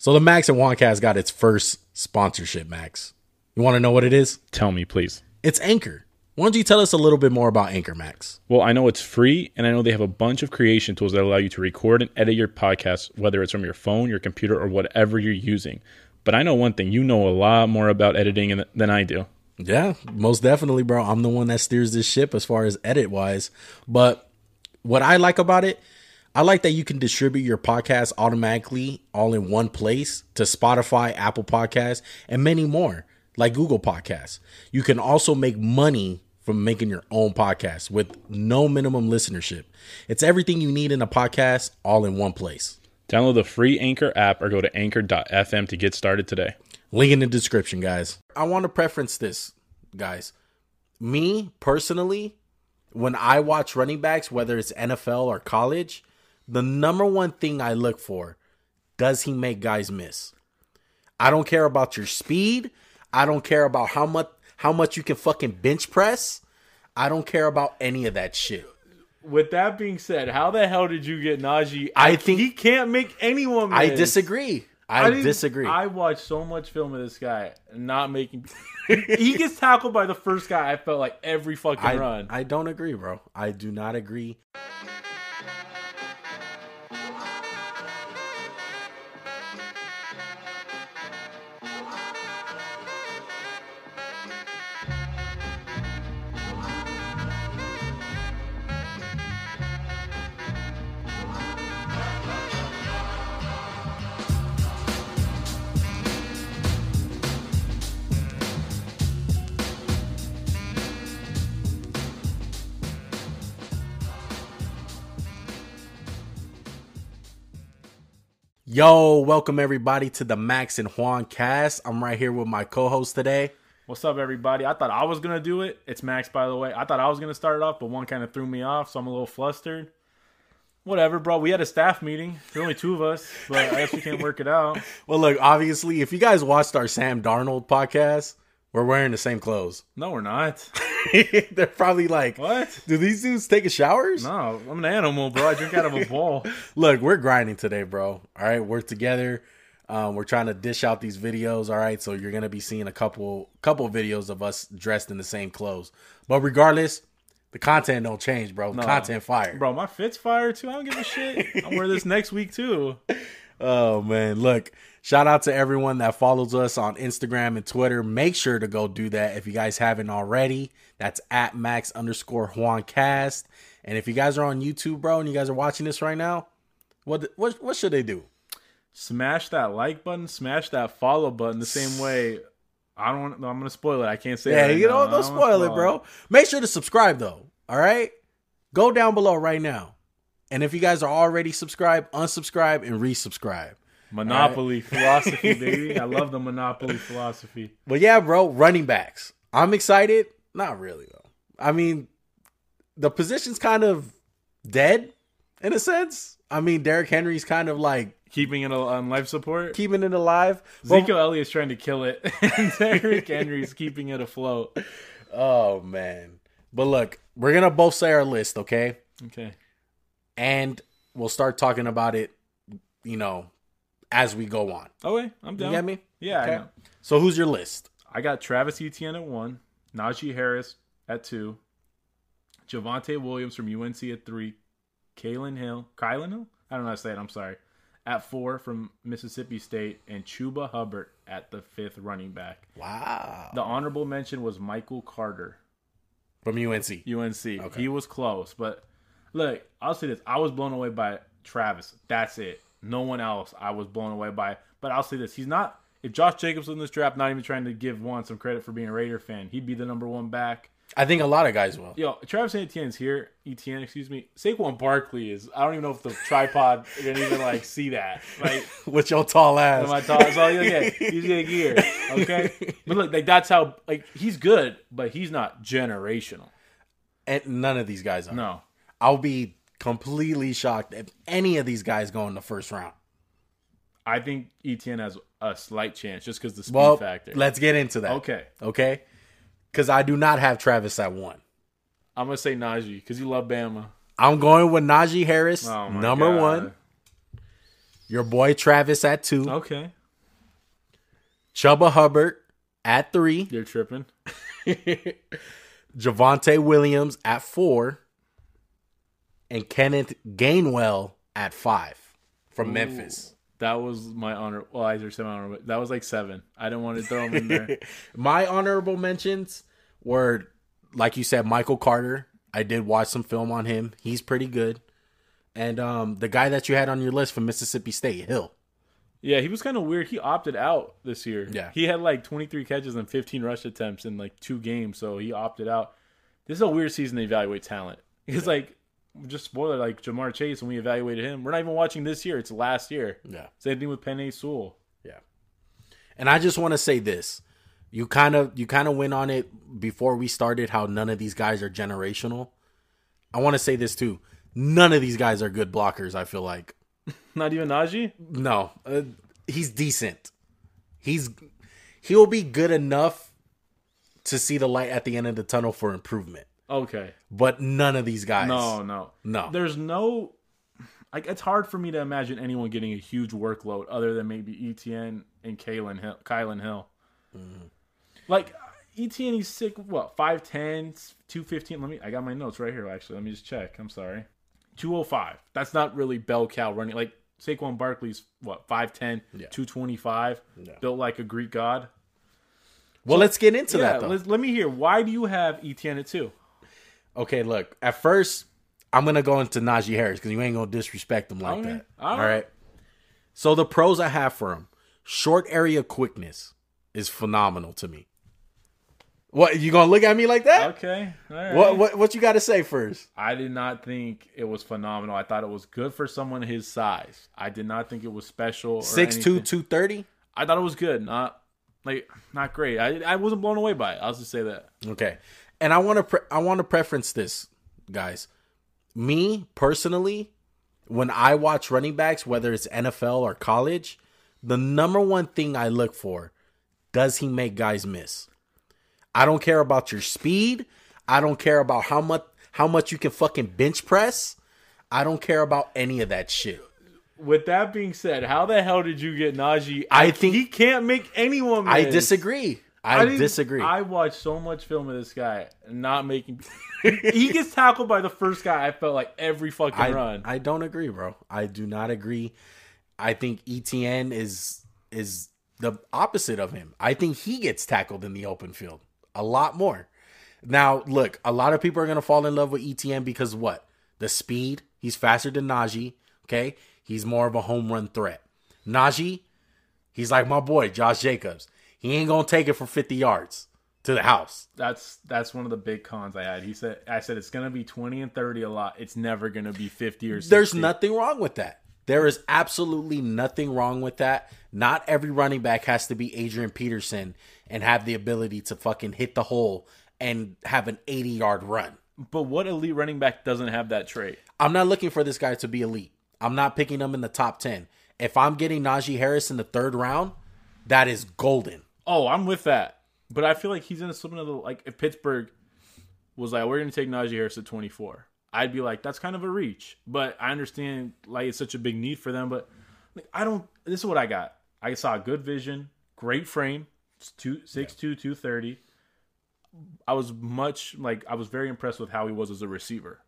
So the Max and Juancast got its first sponsorship, Max. You want to know what it is? Tell me, please. It's Anchor. Why don't you tell us a little bit more about Anchor, Max? Well, I know it's free, and I know they have a bunch of creation tools that allow you to record and edit your podcast, whether it's from your phone, your computer, or whatever you're using. But I know one thing you know a lot more about editing than I do. Yeah, most definitely, bro. I'm the one that steers this ship as far as edit wise. But what I like about it, I like that you can distribute your podcast automatically all in one place to Spotify, Apple Podcasts, and many more, like Google Podcasts. You can also make money from making your own podcast with no minimum listenership. It's everything you need in a podcast all in one place. Download the free Anchor app or go to anchor.fm to get started today. Link in the description, guys. I want to preference this, guys. Me personally, when I watch running backs, whether it's NFL or college, the number one thing I look for does he make guys miss? I don't care about your speed. I don't care about how much how much you can fucking bench press. I don't care about any of that shit. With that being said, how the hell did you get Najee? I think- he can't make anyone. Miss. I disagree. I, didn't- disagree. I watched so much film of this guy not making. he gets tackled by the first guy. I felt like every fucking I, run. I don't agree, bro. I do not agree. Yo, welcome everybody to the Max and Juan cast. I'm right here with my co-host today. What's up, everybody? I thought I was gonna do it. It's Max, by the way. I thought I was gonna start it off, but one kind of threw me off, so I'm a little flustered. Whatever, bro. We had a staff meeting. There's only two of us, but I guess we can't work it out. Well, look, obviously, if you guys watched our Sam Darnold podcast, we're wearing the same clothes. No, we're not. They're probably like, What? do these dudes take showers? No, I'm an animal, bro. I drink out of a bowl. Look, we're grinding today, bro. All right, we're together. Um, we're trying to dish out these videos. All right, so you're gonna be seeing a couple couple videos of us dressed in the same clothes. But regardless, the content don't change, bro. The content fire. Bro, my fit's fire too. I don't give a shit. I'll wear this next week too. Oh man, look. Shout out to everyone that follows us on Instagram and Twitter. Make sure to go do that if you guys haven't already. That's at max underscore Juan Cast. And if you guys are on YouTube, bro, and you guys are watching this right now, what what what should they do? Smash that like button, smash that follow button the same way. I don't. I'm gonna spoil it. I can't say. Yeah, right you now. know, don't wanna spoil it, bro. Make sure to subscribe though. All right, go down below right now. And if you guys are already subscribed, unsubscribe and resubscribe. Monopoly philosophy, baby. I love the monopoly philosophy. But yeah, bro, running backs. I'm excited. Not really though. I mean, the position's kind of dead in a sense. I mean, Derrick Henry's kind of like Keeping it on life support. keeping it alive. Zeke Elliott's trying to kill it, and Derrick Henry's keeping it afloat. oh man. But look, we're gonna both say our list, okay? Okay. And we'll start talking about it, you know, as we go on. Oh, okay, I'm done. You down. get me? Yeah, Okay. I know. So who's your list? I got Travis Etienne at one, Najee Harris at two, Javonte Williams from UNC at three, Kalen Hill, Kylin Hill? I don't know how to say it. I'm sorry. At four from Mississippi State, and Chuba Hubbard at the fifth running back. Wow. The honorable mention was Michael Carter, From UNC. UNC. Okay. He was close, but look, I'll say this: I was blown away by Travis. That's it. No one else I was blown away by. But I'll say this: he's not. If Josh Jacobs was in this draft, not even trying to give one some credit for being a Raider fan, he'd be the number one back. I think a lot of guys will. Yo, Travis Etienne's here. Etienne, excuse me. Saquon Barkley is. I don't even know if the tripod can even like see that. Like, With your tall ass. I talking? So yeah, he's getting gear. Okay, but look, like that's how like he's good, but he's not generational. and none of these guys are. No. I'll be completely shocked if any of these guys go in the first round. I think Etienne has a slight chance just because the speed Well, factor. let's get into that. okay, Okay. Because I do not have Travis at one. I'm gonna say Najee because you love Bama. I'm going with Najee Harris, Oh number God. one. Your boy Travis at two. Okay, Chuba Hubbard at three. you're tripping. Javonte Williams at four. And Kenneth Gainwell at five from Memphis. That was my honor. Well, I just said my honor. but That was like seven. I didn't want to throw him in there. My honorable mentions were, like you said, Michael Carter. I did watch some film on him. He's pretty good. And um, the guy that you had on your list from Mississippi State, Hill. Yeah, he was kind of weird. He opted out this year. Yeah. He had like 23 catches and 15 rush attempts in like two games, so he opted out. This is a weird season to evaluate talent. Because, like, just spoiler, like Ja'Marr Chase, when we evaluated him, we're not even watching this year. It's last year. Yeah. Same thing with Penei Sewell. Yeah. And I just want to say this. You kind of you kind of went on it before we started how none of these guys are generational. I want to say this too. None of these guys are good blockers, I feel like. Not even Najee? No, uh, he's decent. He's he'll be good enough to see the light at the end of the tunnel for improvement. Okay. But none of these guys. No, no. No. There's no. Like, it's hard for me to imagine anyone getting a huge workload other than maybe Etienne and Kalen Hill. Kylin Hill. Mm-hmm. Like, Etienne, he's sick. What, 5'10, 215? Let me. I got my notes right here, actually. Let me just check. I'm sorry. 205. That's not really bell cow running. Like, Saquon Barkley's, what, 5'10, Yeah. 225, Yeah. built like a Greek god. Well, let's get into yeah, that though. let, let me hear. Why do you have Etienne at two? Okay, look. At first, I'm gonna go into Najee Harris because you ain't gonna disrespect him like Okay. that. All All right. right. So the pros I have for him: short area quickness is phenomenal to me. What you gonna look at me like that? Okay. All right. What what what you got to say first? I did not think it was phenomenal. I thought it was good for someone his size. I did not think it was special. Six two two thirty. I thought it was good. Not like not great. I I wasn't blown away by it. I'll just say that. Okay, and I want to pre- I want to preference this, guys. Me personally, when I watch running backs, whether it's NFL or college, the number one thing I look for does he make guys miss? I don't care about your speed. I don't care about how much how much you can fucking bench press. I don't care about any of that shit. With that being said, how the hell did you get Najee? I think- he can't make anyone. Miss. I disagree. I, didn't- disagree. I watched so much film of this guy not making. he gets tackled by the first guy. I felt like every fucking I, run. I don't agree, bro. I do not agree. I think Etienne is is the opposite of him. I think he gets tackled in the open field a lot more. Now, look, a lot of people are gonna fall in love with Etienne because what? The speed. He's faster than Najee. Okay, he's more of a home run threat. Najee, he's like my boy Josh Jacobs. He ain't gonna take it for fifty yards to the house. That's that's one of the big cons I had. He said I said it's gonna be twenty and thirty a lot. It's never gonna be fifty or 60. There's nothing wrong with that. There is absolutely nothing wrong with that. Not every running back has to be Adrian Peterson and have the ability to fucking hit the hole and have an 80 yard run. But what elite running back doesn't have that trait? I'm not looking for this guy to be elite. I'm not picking him in the top 10. If I'm getting Najee Harris in the third round, that is golden. Oh, I'm with that. But I feel like he's in something of the like if Pittsburgh was like, we're gonna take Najee Harris at 24. I'd be like, that's kind of a reach. But I understand like it's such a big need for them. But like, I don't. This is what I got. I saw a good vision, great frame, it's two six two two thirty. I was much like I was very impressed with how he was as a receiver.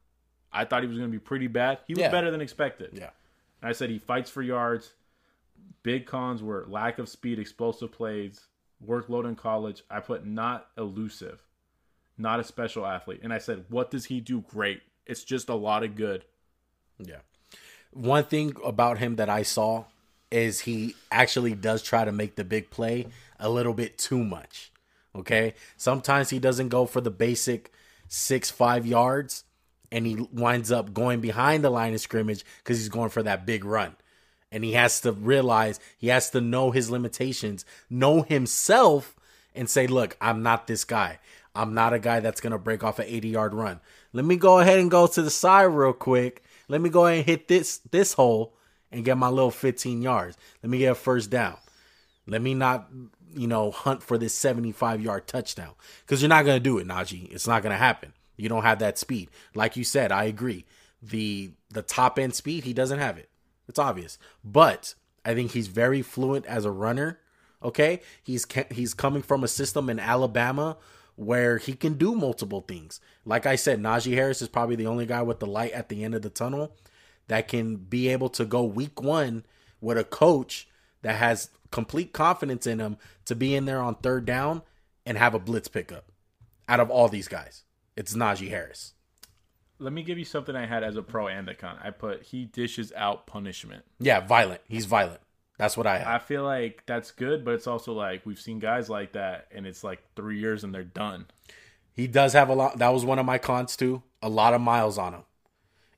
I thought he was going to be pretty bad. He was Yeah. better than expected. Yeah. And I said he fights for yards. Big cons were lack of speed, explosive plays, workload in college. I put not elusive, not a special athlete. And I said, what does he do great? It's just a lot of good. Yeah. One thing about him that I saw is he actually does try to make the big play a little bit too much. Okay. Sometimes he doesn't go for the basic six, five yards and he winds up going behind the line of scrimmage because he's going for that big run. And he has to realize, he has to know his limitations, know himself, and say, look, I'm not this guy. I'm not a guy that's to break off an 80 yard run. Let me go ahead and go to the side real quick. Let me go ahead and hit this this hole and get my little 15 yards. Let me get a first down. Let me not, you know, hunt for this 75 yard touchdown because you're not going to do it, Najee. It's not going to happen. You don't have that speed. Like you said, I agree. The the top end speed, he doesn't have it. It's obvious. But I think he's very fluent as a runner. Okay, he's he's coming from a system in Alabama where he can do multiple things. Like I said, Najee Harris is probably the only guy with the light at the end of the tunnel that can be able to go week one with a coach that has complete confidence in him to be in there on third down and have a blitz pickup. Out of all these guys, it's Najee Harris. Let me give you something I had as a pro and a con. I put he dishes out punishment. Yeah, violent. He's violent. That's what I have. I feel like that's good, but it's also like we've seen guys like that, and it's like three years and they're done. He does have a lot. That was one of my cons too. A lot of miles on him.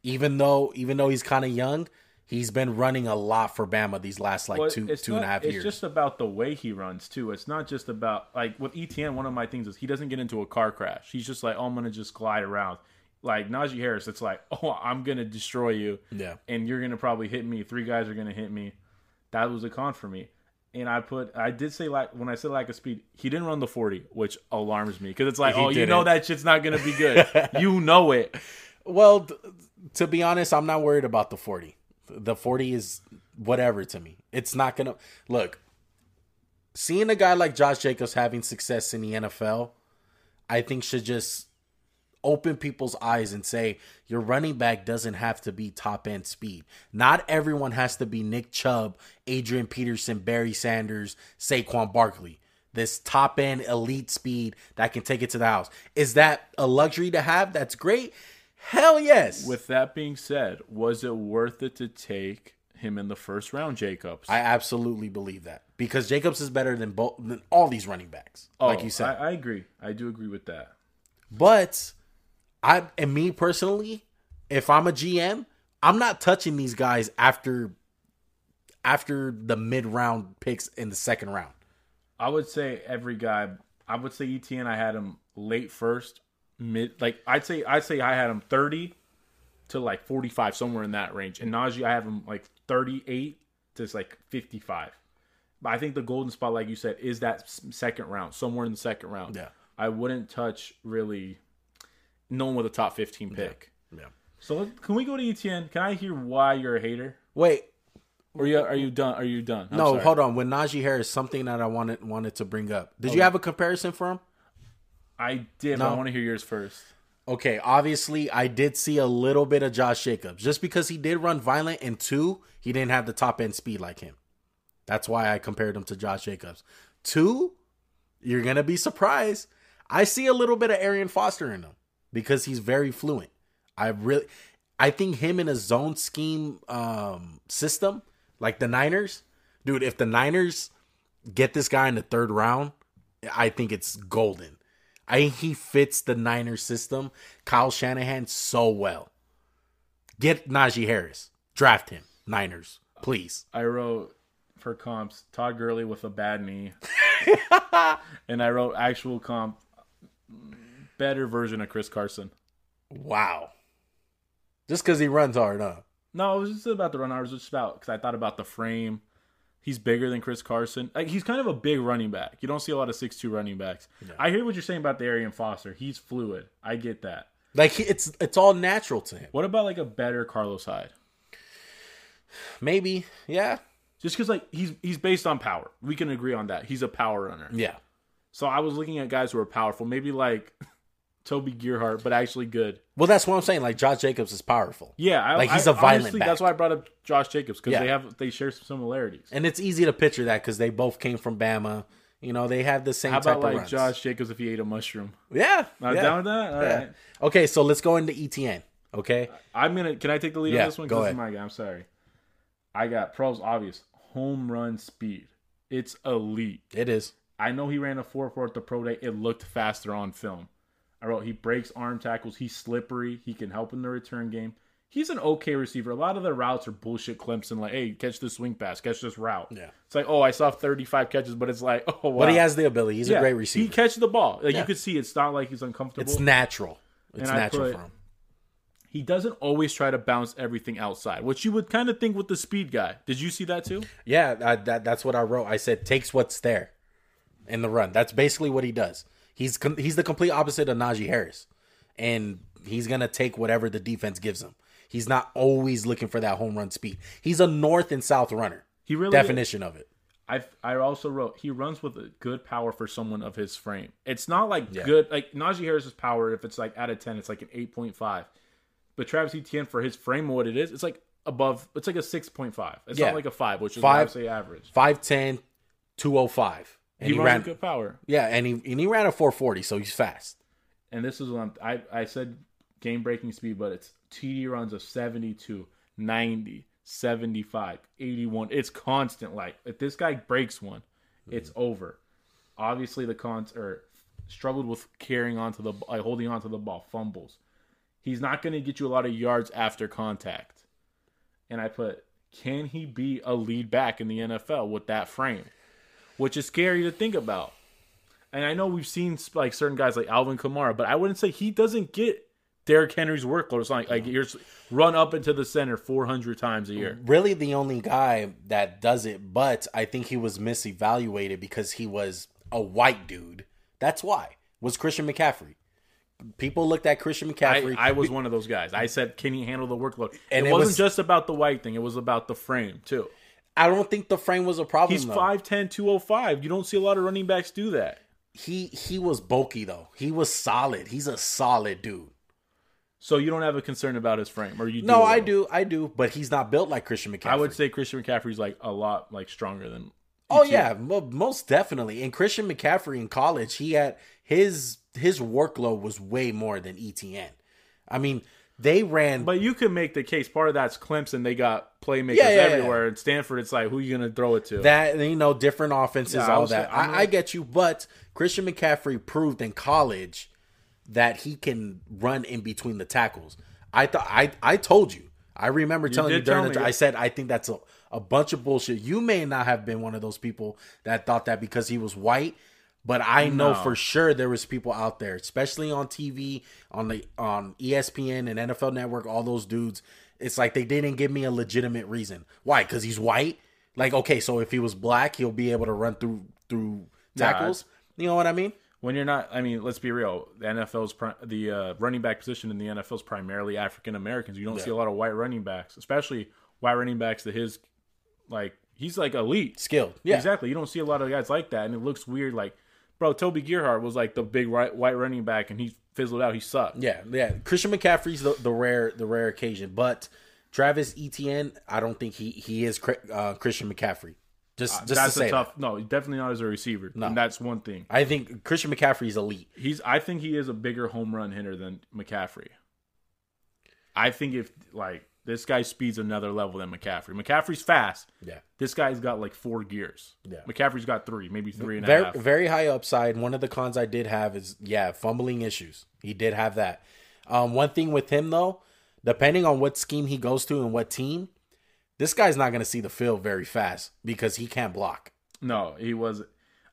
Even though, even though he's kind of young, he's been running a lot for Bama these last like But two it's two and a not- half it's years. just about the way he runs too. It's not just about like with Etienne. One of my things is he doesn't get into a car crash. He's just like, oh, I'm gonna just glide around. Like Najee Harris, it's like, oh, I'm gonna destroy you, yeah, and you're gonna probably hit me. Three guys are gonna hit me. That was a con for me. And I put, I did say like when I said lack of speed, he didn't run the 40, which alarms me because it's like, He oh, you know that shit's not gonna be good. you know it. Well, th- to be honest, I'm not worried about the 40. The 40 is whatever to me. It's not going to look. Seeing a guy like Josh Jacobs having success in the NFL, I think should just open people's eyes and say your running back doesn't have to be top end speed. Not everyone has to be Nick Chubb, Adrian Peterson, Barry Sanders, Saquon Barkley. This top end elite speed that can take it to the house. Is that a luxury to have? That's great. Hell yes. With that being said, was it worth it to take him in the first round, Jacobs? I absolutely believe that because Jacobs is better than both than all these running backs, like oh, you said. Oh, I, I agree. I do agree with that. But I and me personally, if I'm a GM, I'm not touching these guys after after the mid round picks in the second round. I would say every guy. I would say Etienne. I had him late first, mid. Like I'd say I'd say I had him thirty to like forty five, somewhere in that range. And Najee, I have him like thirty eight to like fifty five. But I think the golden spot, like you said, is that second round, somewhere in the second round. Yeah. I wouldn't touch really no one with a top fifteen pick. Yeah. So let- can we go to Etienne? Can I hear why you're a hater? Wait, Or you, are you done? Are you done? I'm no, sorry. hold on. With Najee Harris, something that I wanted wanted to bring up. Did you have a comparison for him? I did. but I want to hear yours first. Okay, obviously I did see a little bit of Josh Jacobs. Just because he did run violent and two, he didn't have the top end speed like him. That's why I compared him to Josh Jacobs. Two, you're gonna be surprised. I see a little bit of Arian Foster in him because he's very fluent. I really I think him in a zone scheme um system, like the Niners, dude, if the Niners get this guy in the third round, I think it's golden. I think he fits the Niners system, Kyle Shanahan, so well. Get Najee Harris. Draft him. Niners. Please. I wrote for comps Todd Gurley with a bad knee, and I wrote actual comp better version of Chris Carson. Wow. Just because he runs hard, huh? No, it was just about the run. I was just about because I thought about the frame. He's bigger than Chris Carson. Like he's kind of a big running back. You don't see a lot of six two running backs. I hear what you're saying about the Arian Foster. He's fluid. I get that. Like he, it's it's all natural to him. What about like a better Carlos Hyde? Maybe. Yeah. Just because like he's he's based on power. We can agree on that. He's a power runner. Yeah. So I was looking at guys who are powerful, maybe like Toby Gerhart, but actually good. Well, that's what I'm saying. Like Josh Jacobs is powerful. Yeah, I, Like, he's I- a violent honestly. That's why I brought up Josh Jacobs because Yeah. they have they share some similarities. And it's easy to picture that because they both came from Bama. You know, they have the same How about like runs. Josh Jacobs if he ate a mushroom? Yeah. Not yeah. down with that. All Yeah. right. Okay, so let's go into Etienne. Okay. I'm gonna. Can I take the lead on this one? go ahead. my guy. I'm sorry. I got pros obvious home run speed. It's elite. It is. I know he ran a 4 4 at the pro day. It looked faster on film. I wrote he breaks arm tackles. He's slippery. He can help in the return game. He's an okay receiver. A lot of the routes are bullshit Clemson, like, hey, catch this swing pass, catch this route. Yeah. It's like, oh, I saw 35 catches, but it's like, oh, wow. But he has the ability. He's Yeah, a great receiver. He catches the ball. Like Yeah. you could see it's not like he's uncomfortable. it's natural. It's And natural put- for him. he doesn't always try to bounce everything outside, which you would kind of think with the speed guy. Did you see that too? Yeah, I, that that's what I wrote. I said takes what's there in the run. That's basically what he does. He's com- he's the complete opposite of Najee Harris, and he's gonna take whatever the defense gives him. He's not always looking for that home run speed. He's a north and south runner. He really Definition of it. I I also wrote he runs with a good power for someone of his frame. It's not like Yeah. good like Najee Harris's power. If it's like out of ten, it's like an eight point five. But Travis Etienne for his frame, what it is, it's like above. It's like a six point five. It's Yeah. not like a five, which is Five- what I would say average. 5'10, 205. And He, he, runs ran good power. Yeah, and he and he ran a 440, so he's fast. And this is what I'm, I I said game breaking speed, but it's TD runs of 72, 90, 75, 81. It's constant. Like if this guy breaks one, it's mm-hmm. over. Obviously, the cons or struggled with carrying onto the like holding onto the ball, fumbles. He's not going to get you a lot of yards after contact. And I put, can he be a lead back in the NFL with that frame? Which is scary to think about. And I know we've seen like certain guys like Alvin Kamara, but I wouldn't say he doesn't get Derrick Henry's workload. It's like, like you're run up into the center 400 times a year. Really the only guy that does it, but I think he was misevaluated because he was a white dude. That's why. Was Christian McCaffrey. People looked at Christian McCaffrey. I, I was one of those guys. I said, can he handle the workload? And it, it wasn't was- just about the white thing. It was about the frame too. I don't think the frame was a problem. He's though. 5'10", 205. You don't see a lot of running backs do that. He he was bulky though. He was solid. He's a solid dude. So you don't have a concern about his frame, or you? Do No, I do, I do, but he's not built like Christian McCaffrey. I would say Christian McCaffrey's like a lot like stronger than. Oh Etienne. yeah, mo- most definitely. And Christian McCaffrey in college, he had his his workload was way more than Etienne. I mean, they ran But you can make the case. Part of that's Clemson. They got playmakers Yeah, yeah, yeah. everywhere. And Stanford, it's like who you gonna throw it to? that you know different offenses, Yeah, I all was- that. I, I get you, but Christian McCaffrey proved in college that he can run in between the tackles. I thought I I told you. I remember telling you did during tell the me. I said I think that's a, a bunch of bullshit. You may not have been one of those people that thought that because he was white, but I know No. for sure there was people out there, especially on TV, on the on ESPN and NFL Network, all those dudes. It's like they didn't give me a legitimate reason. Why? Because he's white. Like okay, so if he was black, he'll be able to run through through Yeah, tackles. you know what I mean? when you're not, I mean, let's be real. The NFL's pri- the uh, running back position in the NFL is primarily African Americans. You don't see a lot of white running backs, especially white running backs to his like he's like elite. Skilled. Yeah. Exactly. You don't see a lot of guys like that, and it looks weird. Like, bro, Toby Gerhart was like the big right, white running back, and he fizzled out. He sucked. Yeah, yeah. Christian McCaffrey's the, the rare the rare occasion, but Travis Etienne, I don't think he he is uh, Christian McCaffrey. Just just to Uh, That's say a that. tough. No, definitely not as a receiver. No, and that's one thing. I think Christian McCaffrey's elite. He's. I think he is a bigger home run hitter than McCaffrey. I think if like this guy speeds another level than McCaffrey. McCaffrey's fast. Yeah. This guy's got like four gears. Yeah. McCaffrey's got three, maybe three and a half. Very very high upside. One of the cons I did have is yeah, fumbling issues. He did have that. Um, one thing with him though, depending on what scheme he goes to and what team, this guy's not going to see the field very fast because he can't block. No, he was.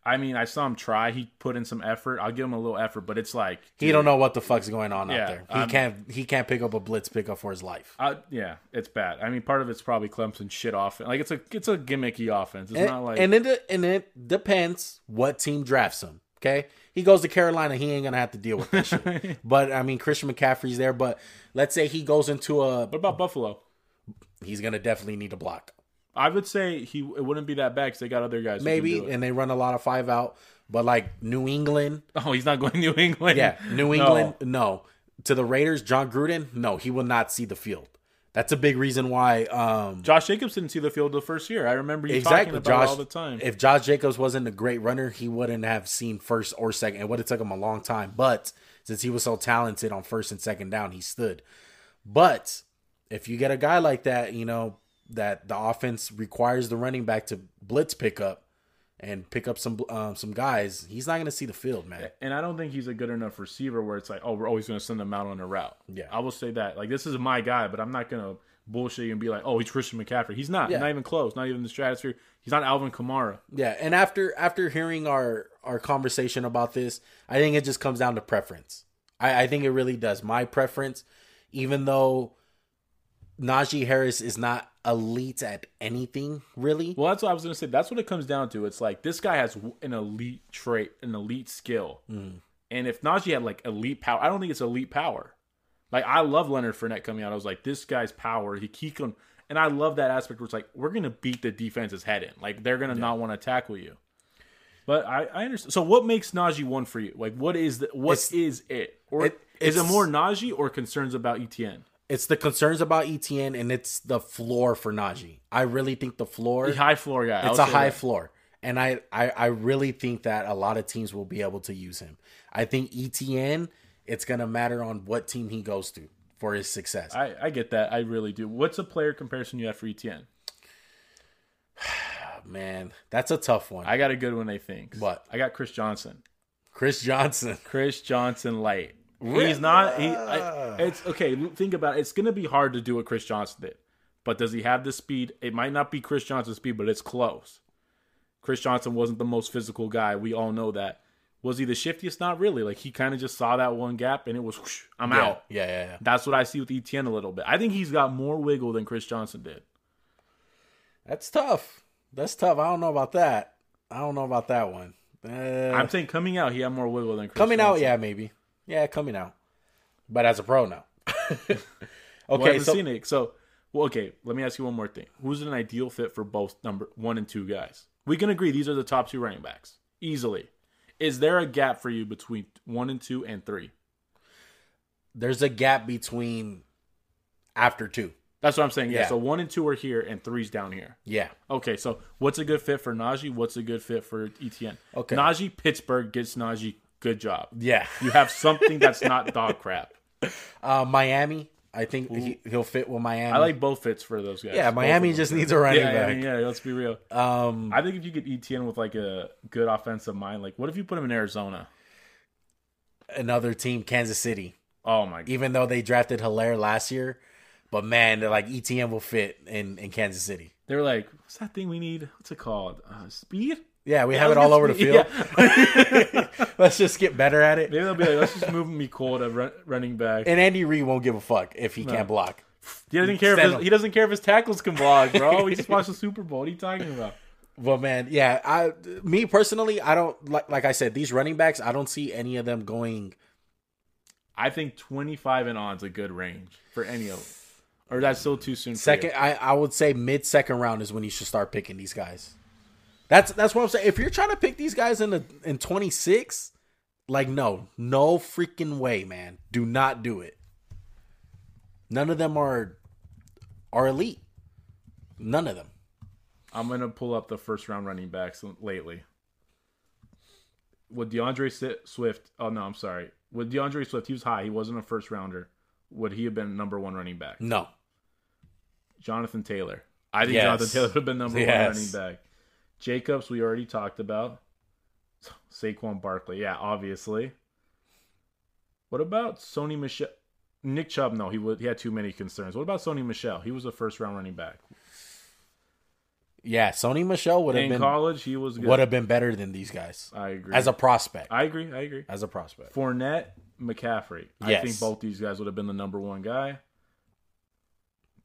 I mean, I saw him try. He put in some effort. I'll give him a little effort, but it's like He don't know what the fuck's going on Yeah, out there. He I'm- can't he can't pick up a blitz pickup for his life. Uh, yeah, it's bad. I mean, part of it's probably Clemson shit offense. Like it's a it's a gimmicky offense. It's and, not like and it and it depends what team drafts him. Okay, he goes to Carolina, he ain't gonna have to deal with that shit. But I mean, Christian McCaffrey's there. But let's say he goes into a, what about Buffalo? he's gonna definitely need a block, I would say he it wouldn't be that bad because they got other guys. maybe, do it. and they run a lot of five out. But like New England, oh, he's not going New England. yeah, New No. England, no. To the Raiders, Jon Gruden, no, he will not see the field. That's a big reason why. Um, Josh Jacobs didn't see the field the first year. I remember you exactly, talking about Josh. all the time. If Josh Jacobs wasn't a great runner, he wouldn't have seen first or second. It would have took him a long time. But since he was so talented on first and second down, he stood. But if you get a guy like that, you know that the offense requires the running back to blitz pick up and pick up some um, some guys, he's not going to see the field, man. and I don't think he's a good enough receiver where it's like, oh, we're always going to send him out on a route. Yeah. I will say that. Like, this is my guy, but I'm not going to bullshit you and be like, oh, he's Christian McCaffrey. He's not. Yeah. Not even close. Not even the stratosphere. He's not Alvin Kamara. Yeah, and after after hearing our our conversation about this, I think it just comes down to preference. I, I think it really does. My preference, even though Najee Harris is not elite at anything, really. Well, that's what I was going to say. That's what it comes down to. It's like this guy has an elite trait, an elite skill. Mm. And if Najee had like elite power, I don't think it's elite power. Like I love Leonard Fournette coming out. I was like, this guy's power. He he can, and I love that aspect where it's like we're gonna beat the defense's head in. Like they're gonna not want to tackle you. But I, I understand. So what makes Najee one for you? Like what is the what It's- is it? Or it- is it more Najee or concerns about Etienne? It's the concerns about Etienne and it's the floor for Najee. I really think the floor The high floor yeah, it's a high that. floor. And I, I I really think that a lot of teams will be able to use him. I think Etienne, it's gonna matter on what team he goes to for his success. I, I get that. I really do. What's a player comparison you have for Etienne? Man, that's a tough one. I got a good one. I think. What? I got Chris Johnson. Chris Johnson. Chris Johnson light. He's not. He. I, it's okay. Think about it. It's gonna be hard to do what Chris Johnson did, but does he have the speed? It might not be Chris Johnson's speed, but it's close. Chris Johnson wasn't the most physical guy. We all know that. Was he the shiftiest? Not really. Like he kind of just saw that one gap and it was, whoosh, I'm Yeah, out. yeah, yeah, yeah. That's what I see with Etienne a little bit. I think he's got more wiggle than Chris Johnson did. That's tough. That's tough. I don't know about that. I don't know about that one. Uh, I'm saying coming out, he had more wiggle than Chris coming out, yeah, maybe. Yeah, coming out. But as a pro now. okay, Well, so. So, well, okay. Let me ask you one more thing. Who's an ideal fit for both number one and two guys? We can agree these are the top two running backs easily. Is there a gap for you between one and two and three? there's a gap between after two. That's what I'm saying. Yeah. Yeah. So one and two are here, and three's down here. Yeah. Okay. So what's a good fit for Najee? What's a good fit for Etienne? Okay. Najee Pittsburgh gets Najee. Good job. Yeah. You have something that's not dog crap. Uh, Miami, I think he, he'll fit with Miami. I like both fits for those guys. Yeah, Miami just needs a running Yeah, back. I mean, yeah. Let's be real. Um, I think if you get Etienne with like a good offensive mind, like what if you put him in Arizona? another team, Kansas City. Oh my god. Even though they drafted Helaire last year, but man, they're like Etienne will fit in in Kansas City. They were like, what's that thing we need? What's it called? Uh, speed? Yeah, we have it all over the field. Let's just get better at it. Maybe they'll be like, let's just move Mecole at run, running back. And Andy Reid won't give a fuck if he can't block. He doesn't care if his, he doesn't care if his tackles can block, bro. he just watched the Super Bowl. What are you talking about? Well, man, yeah. I, me personally, I don't like. Like I said, these running backs, I don't see any of them going. I think 25 and on is a good range for any of them. Or that's still too soon. For Second? I, I would say mid second round is when you should start picking these guys. That's that's what I'm saying. If you're trying to pick these guys in the in 26, like no, no freaking way, man. Do not do it. None of them are are elite. None of them. I'm gonna pull up the first round running backs lately. With D'Andre Swift, oh no, I'm sorry. With D'Andre Swift, he was high. He wasn't a first rounder. Would he have been number one running back? No. Jonathan Taylor. I think Yes. Jonathan Taylor would have been number Yes. one running back. Jacobs, we already talked about. Saquon Barkley, yeah, obviously. What about Sony Michel? Nick Chubb, no, he would. He had too many concerns. What about Sony Michel? He was a first round running back. Yeah, Sony Michel would have In been college, he was good. would have been better than these guys I agree. as a prospect. I agree. I agree. as a prospect. Fournette, McCaffrey. I think both these guys would have been the number one guy.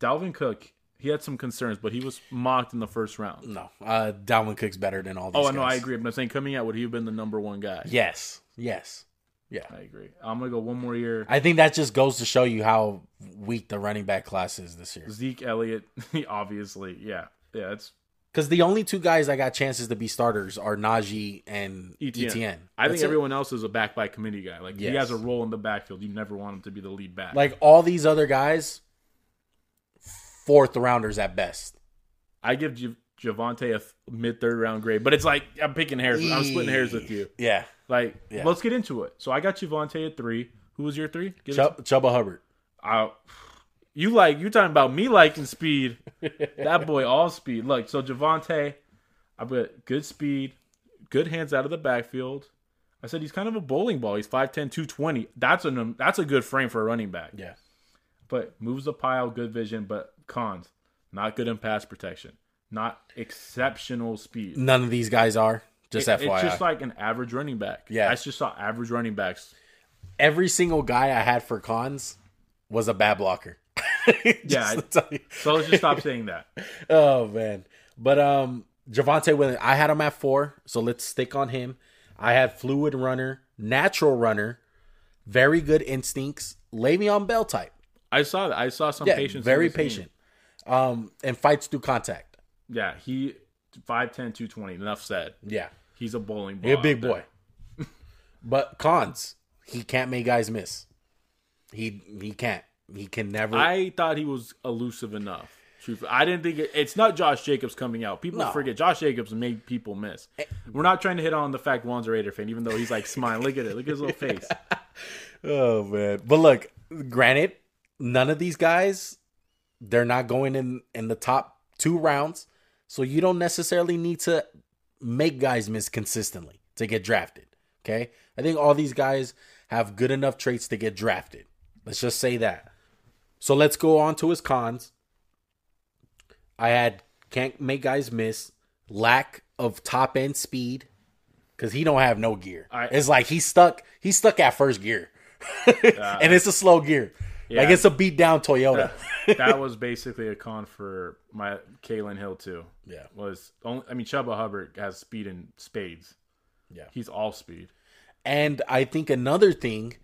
Dalvin Cook, he had some concerns, but he was mocked in the first round. No, uh, Dalvin Cook's better than all these. Oh, no, I agree. But I'm saying coming out, would he have been the number one guy? Yes, yes, yeah. I agree. I'm gonna go one more year. I think that just goes to show you how weak the running back class is this year. Zeke Elliott, obviously, yeah, yeah. It's Because the only two guys that got chances to be starters are Najee and Etienne. Etienne. I think That's it. everyone else is a back by committee guy. Like he has a role in the backfield. You never want him to be the lead back. like all these other guys, fourth rounders at best. I give J- Javonte a mid third round grade, but it's like I'm picking hairs. I'm splitting hairs with you. Yeah, Like, Yeah. let's get into it. So I got Javonte at three. Who was your three? Give Chub- Chuba Hubbard. I, you like you talking about me liking speed? that boy all speed. Look, so Javonte, I've got good speed, good hands out of the backfield. I said he's kind of a bowling ball. He's 5'10", 220. That's a that's a good frame for a running back. Yeah, But moves the pile, good vision, but cons, not good in pass protection, not exceptional speed. none of these guys are. Just It- FYI, it's just like an average running back. Yeah. I just saw average running backs. every single guy I had for cons was a bad blocker. Yeah. So let's just stop saying that. Oh man. But um Javonte Williams, I had him at four, so let's stick on him. I had fluid runner, natural runner, very good instincts, Le'Veon Bell type. I saw that. I saw some Yeah, patience. in very patient. Um, and fights through contact. Yeah, he 5'10", 220. Enough said. Yeah, He's a bowling ball. he a big boy. but cons, he can't make guys miss. He he can't. He can never. I thought he was elusive enough. Truthfully. I didn't think it, it's not Josh Jacobs coming out. People No. forget Josh Jacobs made people miss. We're not trying to hit on the fact Juan's a Raider fan, even though he's like smiling. Look at it. Look at his little face. Oh man. But look, granted, none of these guys they're not going in in the top 2 rounds. So you don't necessarily need to make guys miss consistently to get drafted, okay? I think all these guys have good enough traits to get drafted. Let's just say that. So let's go on to his cons. I had can't make guys miss, lack of top end speed cuz he don't have no gear. I- it's like he's stuck he's stuck at first gear. and it's a slow gear. Like Yeah. it's a beat down Toyota. that was basically a con for my Kalen Hill too. Yeah. Was only I mean Chuba Hubbard has speed in spades. Yeah. He's all speed. And I think another thing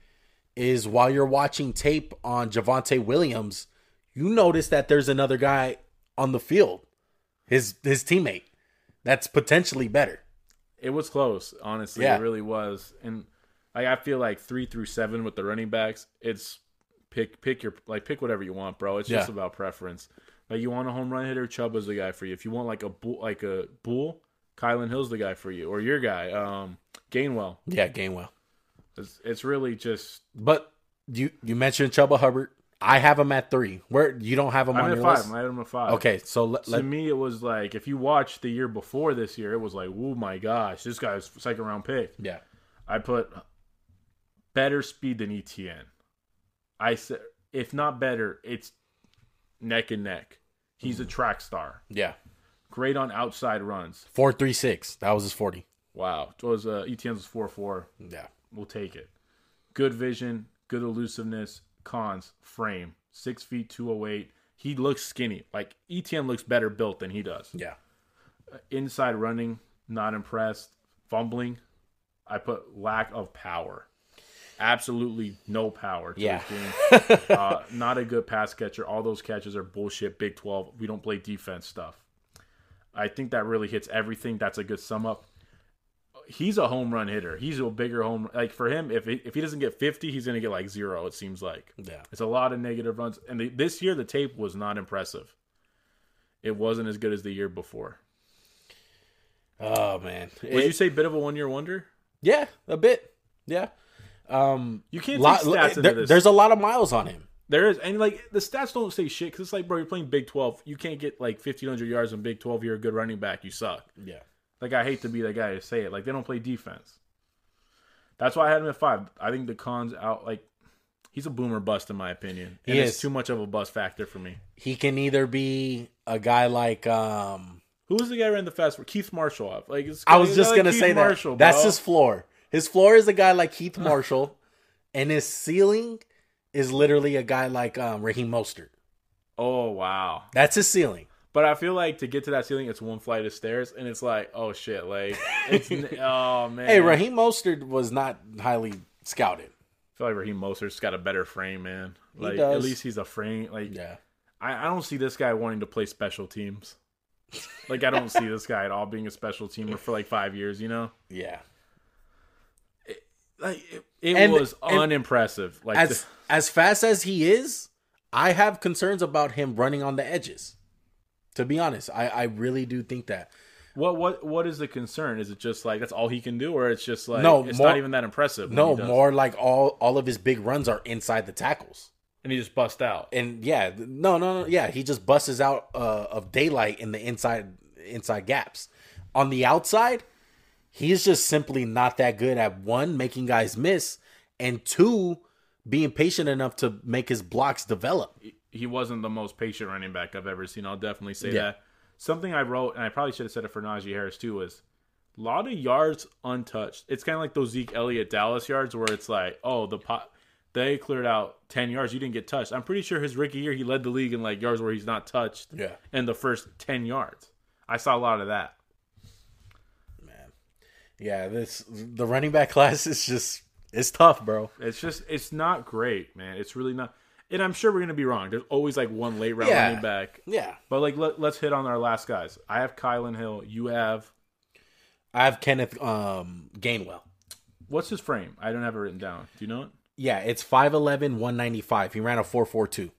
is while you're watching tape on Javonte Williams, you notice that there's another guy on the field, his his teammate, that's potentially better. It was close, honestly. Yeah. It really was. And like I feel like three through seven with the running backs, it's pick pick your like pick whatever you want, bro. It's just Yeah. about preference. Like you want a home run hitter, Chuba's the guy for you. If you want like a bull like a bull, Kylin Hill's the guy for you. Or your guy, um, Gainwell. Yeah, Gainwell. It's, it's really just But you you mentioned Chuba Hubbard. I have him at three. Where you don't have him I'm on your five. list? I had him at five. Okay, so let, to me, it was like if you watch the year before this year, it was like, oh my gosh, this guy's second round pick. yeah, I put better speed than Etienne. I said, if not better, it's neck and neck. He's a track star. yeah. Great on outside runs. Four three six. That was his forty. Wow. It was uh, Etienne's was four four. Yeah. We'll take it. Good vision, good elusiveness. Cons frame six feet two oh eight. He looks skinny. Like Etienne looks better built than he does. Yeah. inside running, not impressed. Fumbling, I put lack of power. Absolutely no power to Yeah. uh, not a good pass catcher. All those catches are bullshit. Big 12. We don't play defense stuff. I think that really hits everything. That's a good sum up. He's a home run hitter. He's a bigger home. Like for him, if he, if he doesn't get 50, he's going to get like zero, it seems like. Yeah. It's a lot of negative runs. And the, this year, the tape was not impressive. It wasn't as good as the year before. Oh man. Would It- you say bit of a one year wonder? yeah, a bit. Yeah. Um, You can't lot- stats into there- this. there's a lot of miles on him. There is, and like the stats don't say shit because it's like, bro, you're playing Big Twelve. You can't get like 1500 yards in Big Twelve. You're a good running back. You suck. Yeah. Like I hate to be that guy to say it. Like they don't play defense. That's why I had him at five. I think the cons out. Like he's a boomer bust in my opinion. And He it's is. too much of a bust factor for me. He can either be a guy like um Who was the guy who ran the fast? For Keith Marshall. Like it's, I was just like gonna Keith say that. Marshall, That's his floor. His floor is a guy like Keith Marshall, and his ceiling is literally a guy like um, Raheem Mostert. Oh wow. That's his ceiling. But I feel like to get to that ceiling, it's one flight of stairs, and it's like, oh shit, like it's oh man. Hey, Raheem Mostert was not highly scouted. I feel like Raheem Mostert's got a better frame, man. Like does. at least he's a frame. Like Yeah. I, I don't see this guy wanting to play special teams. Like I don't see this guy at all being a special teamer for like five years. You know, Yeah. Like it, it And- was and unimpressive. Like As the- as fast as he is, I have concerns about him running on the edges. To be honest, I, I really do think that. what what what is the concern? Is it just like that's all he can do, or it's just like No, it's more- not even that impressive? No, more like all all of his big runs are inside the tackles. and he just bust out. and yeah, no, no, no, yeah, he just busts out uh, of daylight in the inside inside gaps. On the outside, he's just simply not that good at one making guys miss, and two being patient enough to make his blocks develop. he wasn't the most patient running back I've ever seen. I'll definitely say Yeah. that. Something I wrote, and I probably should have said it for Najee Harris too, was a lot of yards untouched. It's kind of like those Zeke Elliott Dallas yards where it's like, oh, the pot they cleared out ten yards, you didn't get touched. I'm pretty sure his rookie year he led the league in like yards where he's not touched. Yeah. in the first ten yards. I saw a lot of that. Yeah, this the running back class is just It's tough, bro. It's just it's not great, man. It's really not. And I'm sure we're gonna be wrong. There's always like one late round Yeah. running back. Yeah. But like let, let's hit on our last guys. I have Kylan Hill. You have I have Kenneth um, Gainwell. what's his frame? I don't have it written down. Do you know it? Yeah, it's 5'11", 195. He ran a 4'4'2".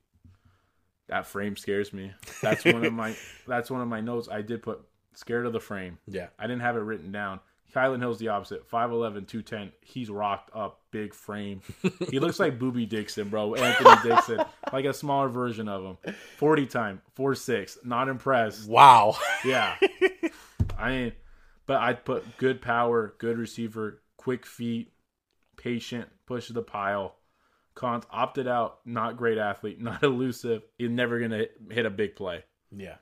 That frame scares me. That's one of my that's one of my notes. I did put scared of the frame. Yeah. I didn't have it written down. Kylin Hill's the opposite. 5'11", 210. He's rocked up, big frame. He looks like Boobie Dixon, bro. Anthony Dixon. Like a smaller version of him. 40 time, 4'6". Not impressed. Wow. Yeah. I mean, but I'd put good power, good receiver, quick feet, patient, push the pile. Kant opted out, not great athlete, not elusive. He's never going to hit a big play. yeah.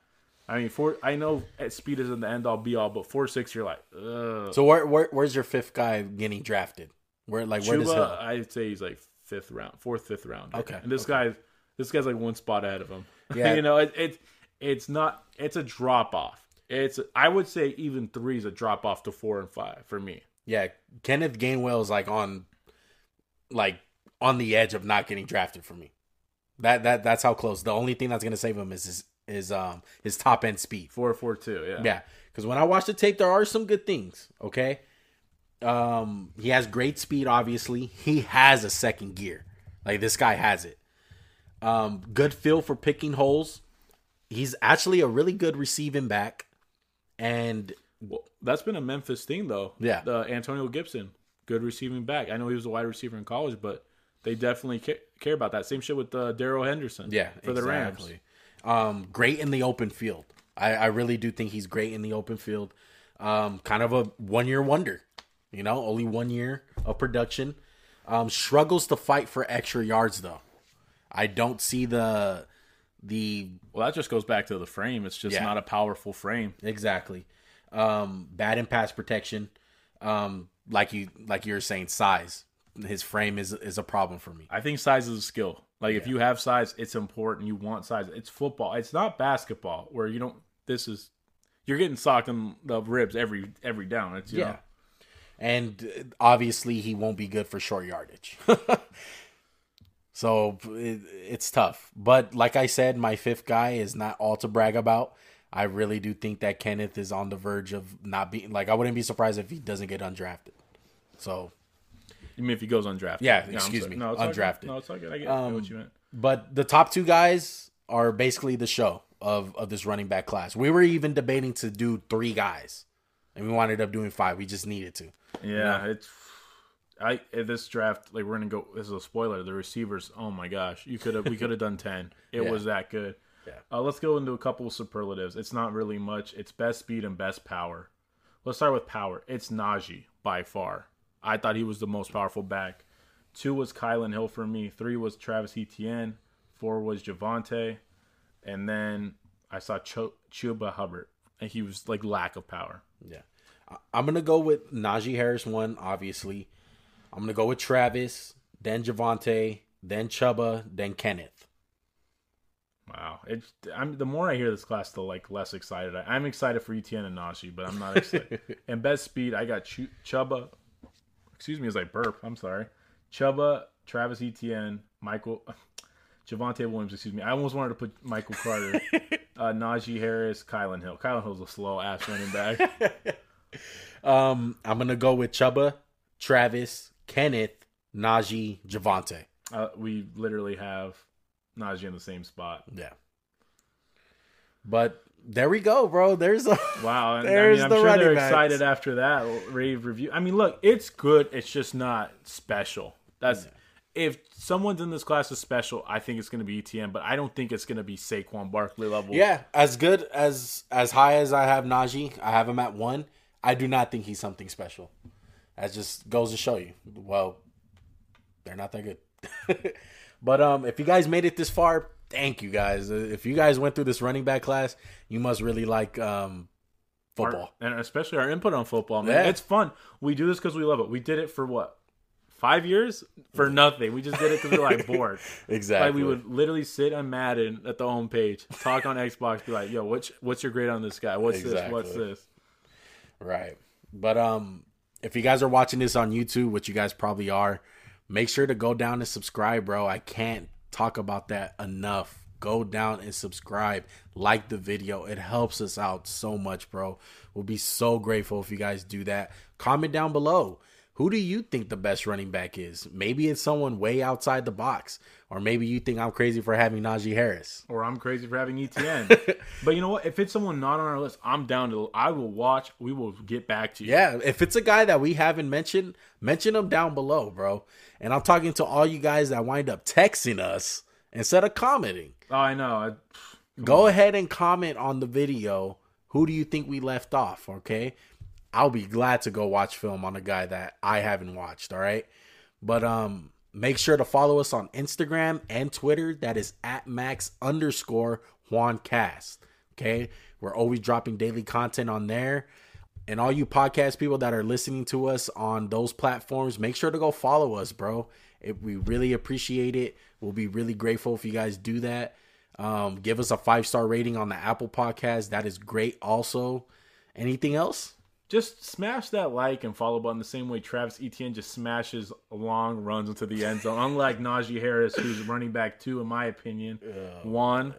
I mean, four. I know at speed isn't the end all be all, but four six, you're like, ugh. So where, where where's your fifth guy getting drafted? Where like where does Chuba, Hill? I'd say he's like fifth round, fourth, fifth round. Okay, and this okay. guy, this guy's like one spot ahead of him. Yeah. you know, it, it's it's not. It's a drop off. It's I would say even three is a drop off to four and five for me. Yeah, Kenneth Gainwell is like on like on the edge of not getting drafted for me. That that that's how close. The only thing that's gonna save him is his is um his top end speed. Four four two. Yeah. Yeah, because when I watch the tape, there are some good things. Okay, um, he has great speed. Obviously, he has a second gear. Like this guy has it. Um, good feel for picking holes. He's actually a really good receiving back, and Well, that's been a Memphis thing though. Yeah. The Antonio Gibson, good receiving back. I know he was a wide receiver in college, but they definitely ca- care about that. Same shit with uh, Darrell Henderson. yeah, For the Rams. Um, great in the open field. I, I really do think he's great in the open field. Um, kind of a one year wonder. You know, only one year of production. Um, struggles to fight for extra yards though. I don't see the the Well, that just goes back to the frame. It's just Yeah. not a powerful frame. exactly um, bad in pass protection. Um, like you like you were saying, size. His frame is is a problem for me. I think size is a skill. Like if you have size, it's important. You want size. It's football. It's not basketball where you don't. This is you're getting socked in the ribs every every down. It's you Yeah. know, And uh, obviously, he won't be good for short yardage. so it, it's tough. But like I said, my fifth guy is not all to brag about. I really do think that Kenneth is on the verge of not being like. I wouldn't be surprised if he doesn't get undrafted. So, You mean if he goes undrafted? Yeah, I'm excuse me, No, it's undrafted. No, it's all good. I get Um, what you meant. but the top two guys are basically the show of of this running back class. We were even debating to do three guys, and we wound up doing five. We just needed to. Yeah, it's. I in this draft like we're gonna go. This is a spoiler. The receivers. Oh my gosh, you could have. We could have done ten. It Yeah. was that good. Yeah. Uh, let's go into a couple of superlatives. It's not really much. It's best speed and best power. Let's start with power. It's Najee by far. I thought he was the most powerful back. Two was Kylin Hill for me. Three was Travis Etienne. Four was Javonte, and then I saw Ch- Chuba Hubbard, and he was like lack of power. Yeah. I'm going to go with Najee Harris one, obviously. I'm going to go with Travis, then Javonte, then Chuba, then Kenneth. Wow, it's I'm the more I hear this class, the like less excited I, I'm excited for Etienne and Najee, but I'm not excited. and best speed, I got Ch- Chuba. Excuse me as I burp. I'm sorry. Chuba, Travis Etienne, Michael, Javonte Williams. Excuse me. I almost wanted to put Michael Carter, uh, Najee Harris, Kylin Hill. Kylin Hill's a slow ass running back. Um, I'm going to go with Chuba, Travis, Kenneth, Najee, Javonte. uh, we literally have Najee in the same spot. Yeah. But there we go, bro. There's a Wow, and There's I mean, I'm the sure running they're backs. excited after that rave review. I mean, look, it's good. It's just not special. That's if someone's in this class is special. I think it's going to be Etienne, but I don't think it's going to be Saquon Barkley level. Yeah, as good as as high as I have Najee, I have him at one. I do not think he's something special. That just goes to show you. Well, they're not that good. but um, if you guys made it this far, thank you guys. Uh, If you guys went through this running back class, you must really like um Our- football. and especially our input on football. Man, Yeah. it's fun. We do this because we love it. We did it for what five years for nothing. We just did it because we're like bored. exactly. Like we would literally sit on Madden at the home page, talk on Xbox, be like, "Yo, what's what's your grade on this guy? What's this? What's this?" Right. But um if you guys are watching this on YouTube, which you guys probably are, make sure to go down and subscribe, bro. I can't talk about that enough. Go down and subscribe, like the video. It helps us out so much, bro. We'll be so grateful if you guys do that. Comment down below. Who do you think the best running back is? Maybe it's someone way outside the box, or maybe you think I'm crazy for having Najee Harris. Or I'm crazy for having Etienne. but you know what? If it's someone not on our list, I'm down to. I will watch. We will get back to you. Yeah, if it's a guy that we haven't mentioned, mention him down below, bro. And I'm talking to all you guys that wind up texting us instead of commenting. Oh, I know. I, Go ahead and comment on the video. Who do you think we left off? Okay. I'll be glad to go watch film on a guy that I haven't watched. All right. But um make sure to follow us on Instagram and Twitter. That is at max underscore Juan Cast. Okay. We're always dropping daily content on there. And all you podcast people that are listening to us on those platforms, make sure to go follow us, bro. It, we really appreciate it. We'll be really grateful if you guys do that. Um, give us a five star rating on the Apple podcast. That is great. Also, anything else? Just smash that like and follow button the same way Travis Etienne just smashes long runs into the end zone. Unlike Najee Harris, who's running back two, in my opinion. Oh, One.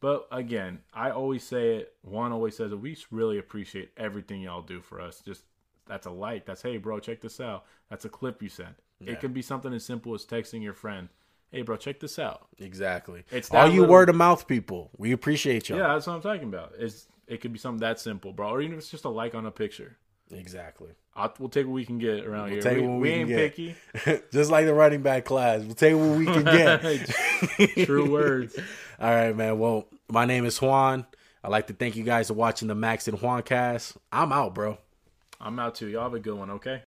But again, I always say it. Juan always says it. We really appreciate everything y'all do for us. Just that's a like. That's hey, bro, check this out. That's a clip you sent. Yeah. It can be something as simple as texting your friend. Hey, bro, check this out. Exactly. It's all you little- word of mouth people. We appreciate y'all. Yeah, that's what I'm talking about. It's it could be something that simple, bro, or even if it's just a like on a picture. Exactly. I'll, we'll take what we can get around We'll here. We, we we can ain't picky. Just like the running back class. We'll take what we can get. True words. All right, man. Well, my name is Juan. I'd like to thank you guys for watching the Max and Juan cast. I'm out, bro. I'm out too. Y'all have a good one, okay?